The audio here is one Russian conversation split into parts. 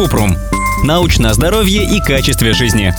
Купрум. Научное здоровье и качестве жизни.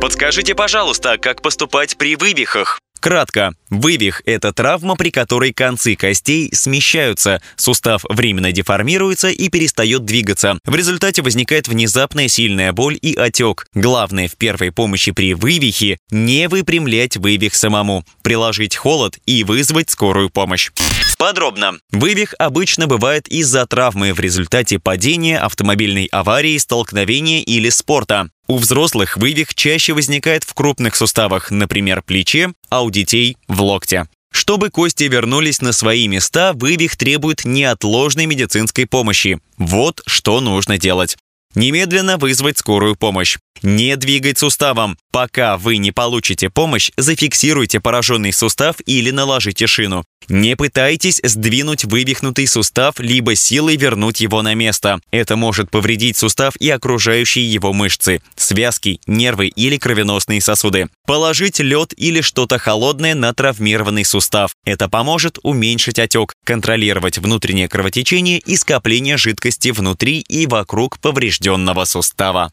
Подскажите, пожалуйста, как поступать при вывихах? Кратко. Вывих – это травма, при которой концы костей смещаются, сустав временно деформируется и перестает двигаться. В результате возникает внезапная сильная боль и отек. Главное в первой помощи при вывихе – не выпрямлять вывих самому, приложить холод и вызвать скорую помощь. Подробно. Вывих обычно бывает из-за травмы в результате падения, автомобильной аварии, столкновения или спорта. У взрослых вывих чаще возникает в крупных суставах, например, плече, а у детей – в локте. Чтобы кости вернулись на свои места, вывих требует неотложной медицинской помощи. Вот что нужно делать. Немедленно вызвать скорую помощь. Не двигать суставом. Пока вы не получите помощь, зафиксируйте пораженный сустав или наложите шину. Не пытайтесь сдвинуть вывихнутый сустав, либо силой вернуть его на место. Это может повредить сустав и окружающие его мышцы, связки, нервы или кровеносные сосуды. Положить лед или что-то холодное на травмированный сустав. Это поможет уменьшить отек, контролировать внутреннее кровотечение и скопление жидкости внутри и вокруг поврежденного сустава.